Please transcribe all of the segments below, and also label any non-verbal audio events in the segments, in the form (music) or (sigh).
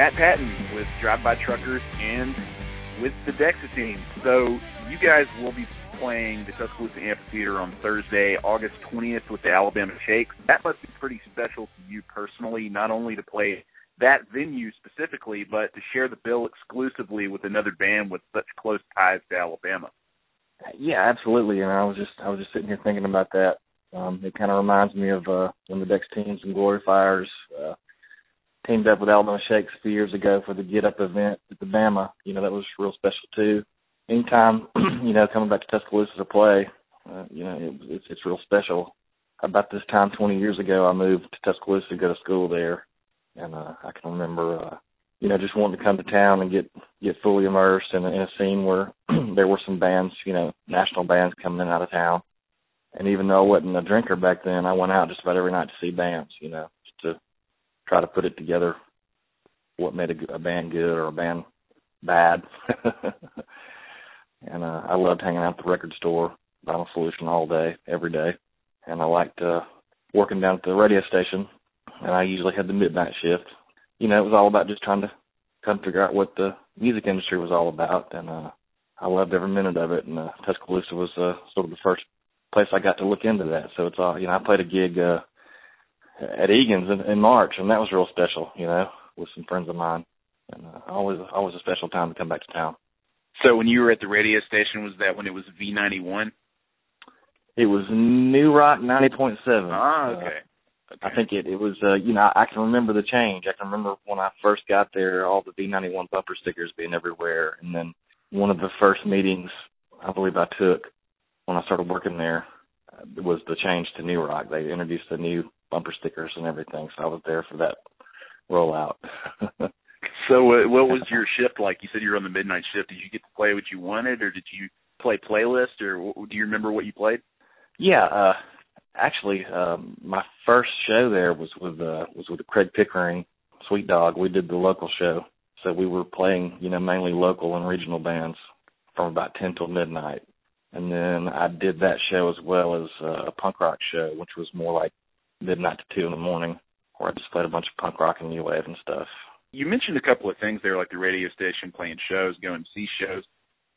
Matt Patton with Drive By Truckers and with the Dexateens. So you guys will be playing the Tuscaloosa Amphitheater on Thursday, August 20th with the Alabama Shakes. That must be pretty special to you personally, not only to play that venue specifically, but to share the bill exclusively with another band with such close ties to Alabama. Yeah, absolutely. And I was just I was just sitting here thinking about that. Um, it kind of reminds me of uh, when the Dexateens and Glory Fires uh, teamed up with Alabama Shakes a few years ago for the Get Up event at the Bama. You know that was real special too. Anytime (clears throat) you know coming back to Tuscaloosa to play, uh, you know it, it's it's real special. About this time 20 years ago, I moved to Tuscaloosa to go to school there, and uh, I can remember uh, you know, just wanting to come to town and get get fully immersed in, in a scene where (clears throat) there were some bands, you know, national bands coming in out of town. And even though I wasn't a drinker back then, I went out just about every night to see bands, you know, try to put it together, what made a, a band good or a band bad. (laughs) and uh, I loved hanging out at the record store, Vinyl Solution all day, every day. And I liked uh, working down at the radio station, and I usually had the midnight shift you know, it was all about just trying to of figure out what the music industry was all about, and uh, I loved every minute of it. And uh, Tuscaloosa was uh, sort of the first place I got to look into that. So it's all, you know, I played a gig uh, at Egan's in, in March, and that was real special, you know, with some friends of mine, and uh, always always a special time to come back to town. So when you were at the radio station, was that when it was V ninety one? It was New Rock ninety point seven. Ah, okay. Uh, Okay. I think it it was uh you know I can remember the change. I can remember when I first got there, all the V91 bumper stickers being everywhere, and then one of the first meetings I believe I took when I started working there uh, was the change to New Rock. They introduced the new bumper stickers and everything, so I was there for that rollout. (laughs) so uh, what was your shift like? You said you were on the midnight shift. Did you get to play what you wanted, or did you play playlist, or do you remember what you played? Yeah, uh actually um my first show there was with uh was with Craig Pickering, Sweet Dog. We did the local show. So we were playing, you know, mainly local and regional bands from about ten till midnight. And then I did that show as well as uh, a punk rock show, which was more like midnight to two in the morning, where I just played a bunch of punk rock and new wave and stuff. You mentioned a couple of things there, like the radio station, playing shows, going to see shows.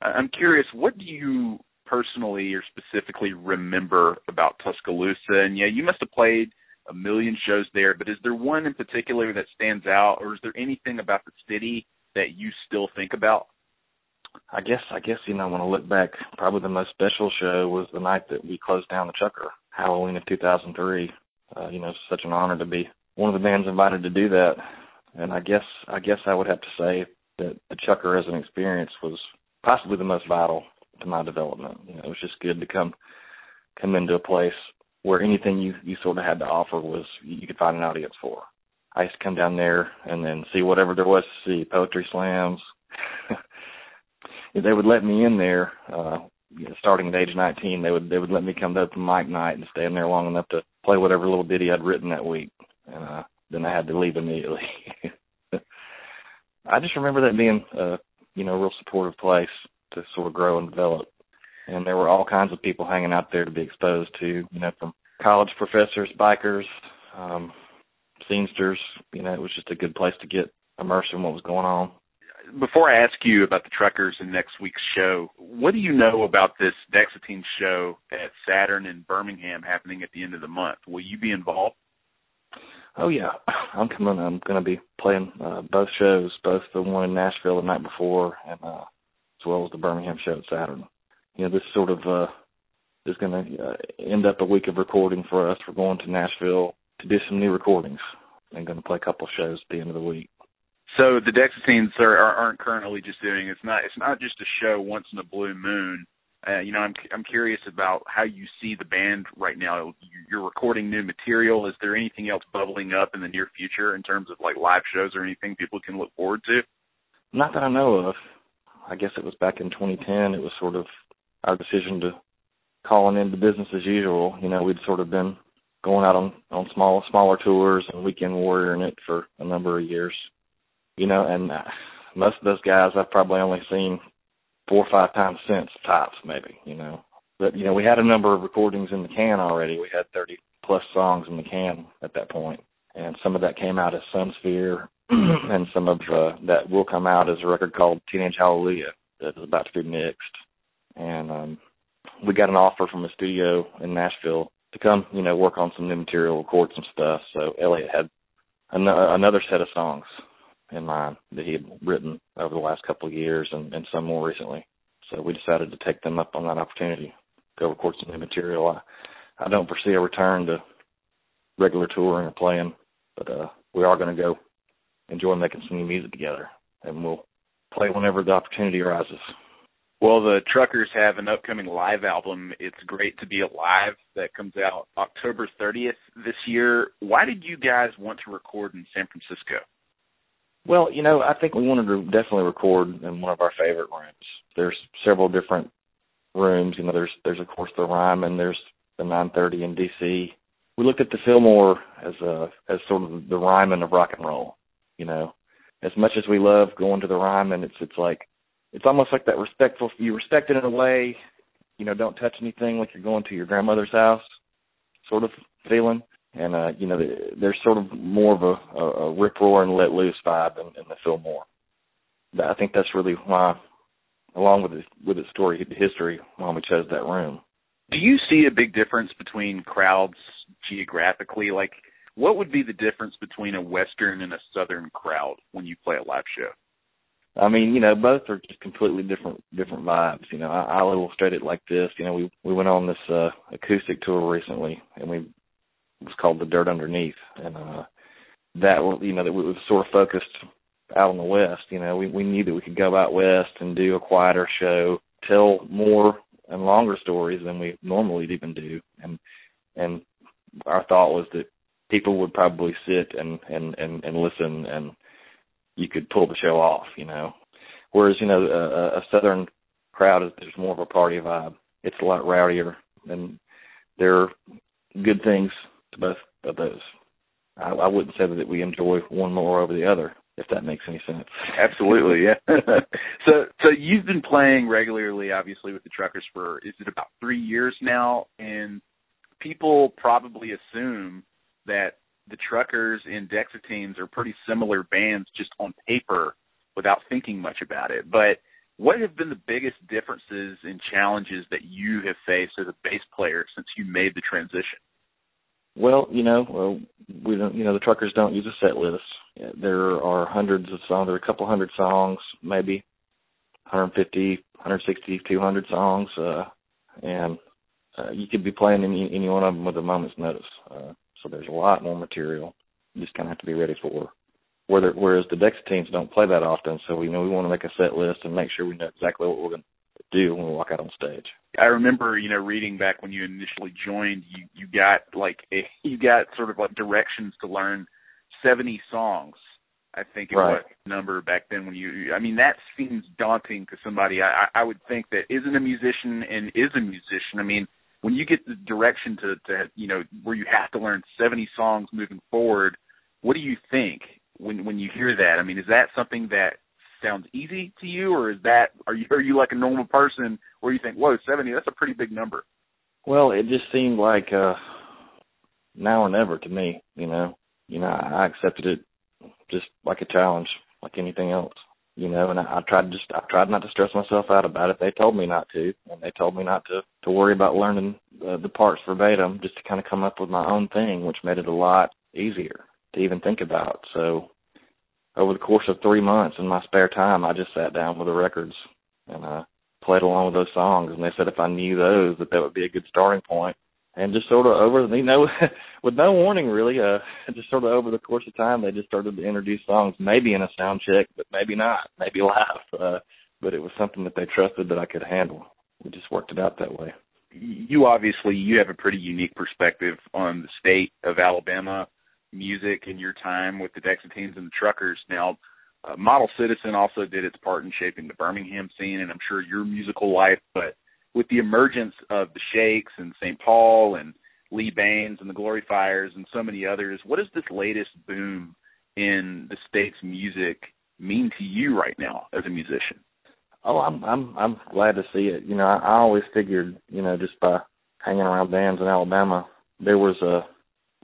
I'm curious, what do you personally or specifically remember about Tuscaloosa? And yeah, you must have played a million shows there, but is there one in particular that stands out, or is there anything about the city that you still think about? I guess I guess you know when I look back, probably the most special show was the night that we closed down the Chukker, Halloween of 2003. Uh, you know, it's such an honor to be one of the bands invited to do that. And I guess I guess I would have to say that the Chukker as an experience was possibly the most vital to my development. You know, it was just good to come come into a place where anything you you sort of had to offer was you could find an audience for. I used to come down there and then see whatever there was to see, poetry slams. (laughs) they would let me in there, uh, you know, starting at age 19, they would they would let me come to open mic night and stay in there long enough to play whatever little ditty I'd written that week, and uh, then I had to leave immediately. (laughs) I just remember that being a you know a real supportive place to sort of grow and develop. And there were all kinds of people hanging out there to be exposed to, you know, from college professors, bikers, um, scenesters. You know, it was just a good place to get immersed in what was going on. Before I ask you about the truckers and next week's show, what do you know about this Dexateen show at Saturn in Birmingham happening at the end of the month? Will you be involved? Oh yeah, (coughs) I'm coming. I'm going to be playing uh, both shows, both the one in Nashville the night before, and uh, as well as the Birmingham show at Saturn. You know, this sort of uh, is going to uh, end up a week of recording for us. We're going to Nashville to do some new recordings and going to play a couple shows at the end of the week. So the Dexateens are, aren't currently just doing it's not it's not just a show once in a blue moon. Uh, you know, I'm I'm curious about how you see the band right now. You're recording new material. Is there anything else bubbling up in the near future in terms of like live shows or anything people can look forward to? Not that I know of. I guess it was back in 2010. It was sort of our decision to call calling into business as usual. You know, we'd sort of been going out on on small smaller tours and weekend warrioring it for a number of years. You know, and uh, most of those guys I've probably only seen four or five times since tops, maybe. You know, but you know we had a number of recordings in the can already. We had 30 plus songs in the can at that point, and some of that came out as Sunsphere, (clears throat) and some of uh, that will come out as a record called Teenage Hallelujah that is about to be mixed. And um, we got an offer from a studio in Nashville to come, you know, work on some new material, record some stuff. So Elliot had an- another set of songs in mind that he had written over the last couple of years and, and some more recently. So we decided to take them up on that opportunity, go record some new material. I, I don't foresee a return to regular touring or playing, but uh, we are going to go enjoy making some new music together, and we'll play whenever the opportunity arises. Well, the Truckers have an upcoming live album. It's great to be alive that comes out October 30th this year. Why did you guys want to record in San Francisco? Well, you know, I think we wanted to definitely record in one of our favorite rooms. There's several different rooms. You know, there's there's of course the Ryman, there's the 930 in DC. We looked at the Fillmore as a as sort of the Ryman of rock and roll. You know, as much as we love going to the Ryman, it's it's like it's almost like that respectful. You respect it in a way. You know, don't touch anything like you're going to your grandmother's house, sort of feeling and uh, you know, there's sort of more of a, a, a rip roar and let loose vibe in, in the Fillmore. I think that's really why, along with its, with its story history, why we chose that room. Do you see a big difference between crowds geographically? Like, what would be the difference between a Western and a Southern crowd when you play a live show? I mean, you know, both are just completely different different vibes. You know, I, I'll illustrate it like this. You know, we we went on this uh acoustic tour recently, and we was called The Dirt Underneath, and uh, that you know that we was sort of focused out in the west. You know, we we knew that we could go out west and do a quieter show, tell more and longer stories than we normally even do, and and our thought was that people would probably sit and and and, and listen, and you could pull the show off. You know, whereas you know a, a southern crowd is there's more of a party vibe. It's a lot rowdier, and there are good things both of those. I, I wouldn't say that we enjoy one more over the other, if that makes any sense. Absolutely, yeah. (laughs) so, so you've been playing regularly, obviously, with the Truckers for is it about three years now? And people probably assume that the Truckers and Dexateens are pretty similar bands just on paper, without thinking much about it. But what have been the biggest differences and challenges that you have faced as a bass player since you made the transition? Well, you know, well, we don't. You know, the truckers don't use a set list. There are hundreds of songs. There are a couple hundred songs, maybe 150, 160, 200 songs, uh, and uh, you could be playing any any one of them with a moment's notice. Uh, so there's a lot more material. You just kind of have to be ready for. Whereas the Dexateens don't play that often, so we know we want to make a set list and make sure we know exactly what we're going do when we walk out on stage. I remember, you know, reading back when you initially joined, you you got like a you got sort of like directions to learn 70 songs. I think it right. was number back then when you I mean that seems daunting to somebody I I would think that isn't a musician and is a musician. I mean, when you get the direction to to you know where you have to learn 70 songs moving forward, what do you think when when you hear that? I mean, is that something that sounds easy to you, or is that are you are you like a normal person where you think, whoa, seventy, that's a pretty big number? Well, it just seemed like uh now or never to me. You know, you know, I accepted it just like a challenge, like anything else. You know, and I, I tried just I tried not to stress myself out about it. They told me not to, and they told me not to to worry about learning uh, the parts verbatim, just to kind of come up with my own thing, which made it a lot easier to even think about. So over the course of three months in my spare time, I just sat down with the records and uh, played along with those songs. And they said if I knew those, that that would be a good starting point. And just sort of over, you know, (laughs) with no warning really, uh, (laughs) just sort of over the course of time, they just started to introduce songs, maybe in a sound check, but maybe not, maybe live. Uh, but it was something that they trusted that I could handle. We just worked it out that way. You obviously you have a pretty unique perspective on the state of Alabama music and your time with the Dexateens and the Truckers. Now, uh, Model Citizen also did its part in shaping the Birmingham scene, and I'm sure your musical life. But with the emergence of the Shakes and St. Paul and Lee Bains and the Glory Fires and so many others, what does this latest boom in the state's music mean to you right now as a musician? Oh, I'm I'm I'm glad to see it. You know, I, I always figured, you know, just by hanging around bands in Alabama, there was a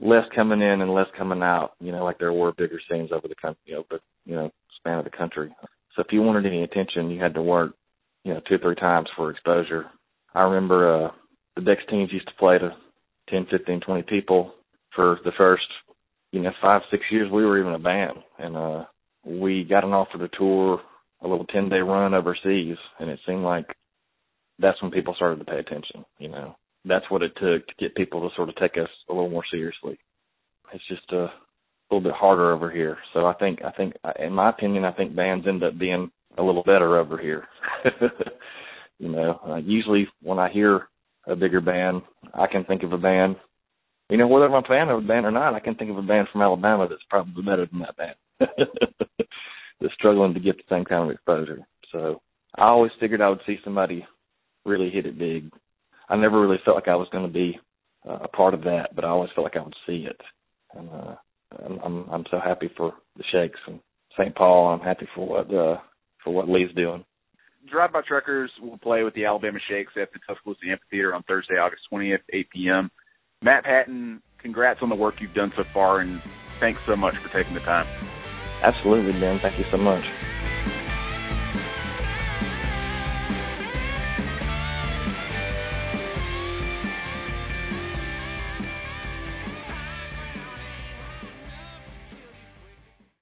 less coming in and less coming out. You know, like there were bigger scenes over the country, you know, but you know, span of the country. So if you wanted any attention, you had to work, you know, two or three times for exposure. I remember uh the Dexateens used to play to ten, fifteen, twenty people for the first, you know, five, six years we were even a band. And uh we got an offer to tour a little ten day run overseas and it seemed like that's when people started to pay attention, you know. That's what it took to get people to sort of take us a little more seriously. It's just a little bit harder over here. So I think I think in my opinion I think bands end up being a little better over here. (laughs) you know, uh, usually when I hear a bigger band, I can think of a band. You know, whether I'm a fan of a band or not, I can think of a band from Alabama that's probably better than that band. (laughs) that's struggling to get the same kind of exposure. So I always figured I would see somebody really hit it big. I never really felt like I was going to be uh, a part of that, but I always felt like I would see it. And uh, I'm, I'm I'm so happy for the Shakes and St. Paul. I'm happy for what uh, for what Lee's doing. Drive By Truckers will play with the Alabama Shakes at the Tuscaloosa Amphitheater on Thursday, August 20th, 8 p.m. Matt Patton, congrats on the work you've done so far, and thanks so much for taking the time. Absolutely, Ben. Thank you so much.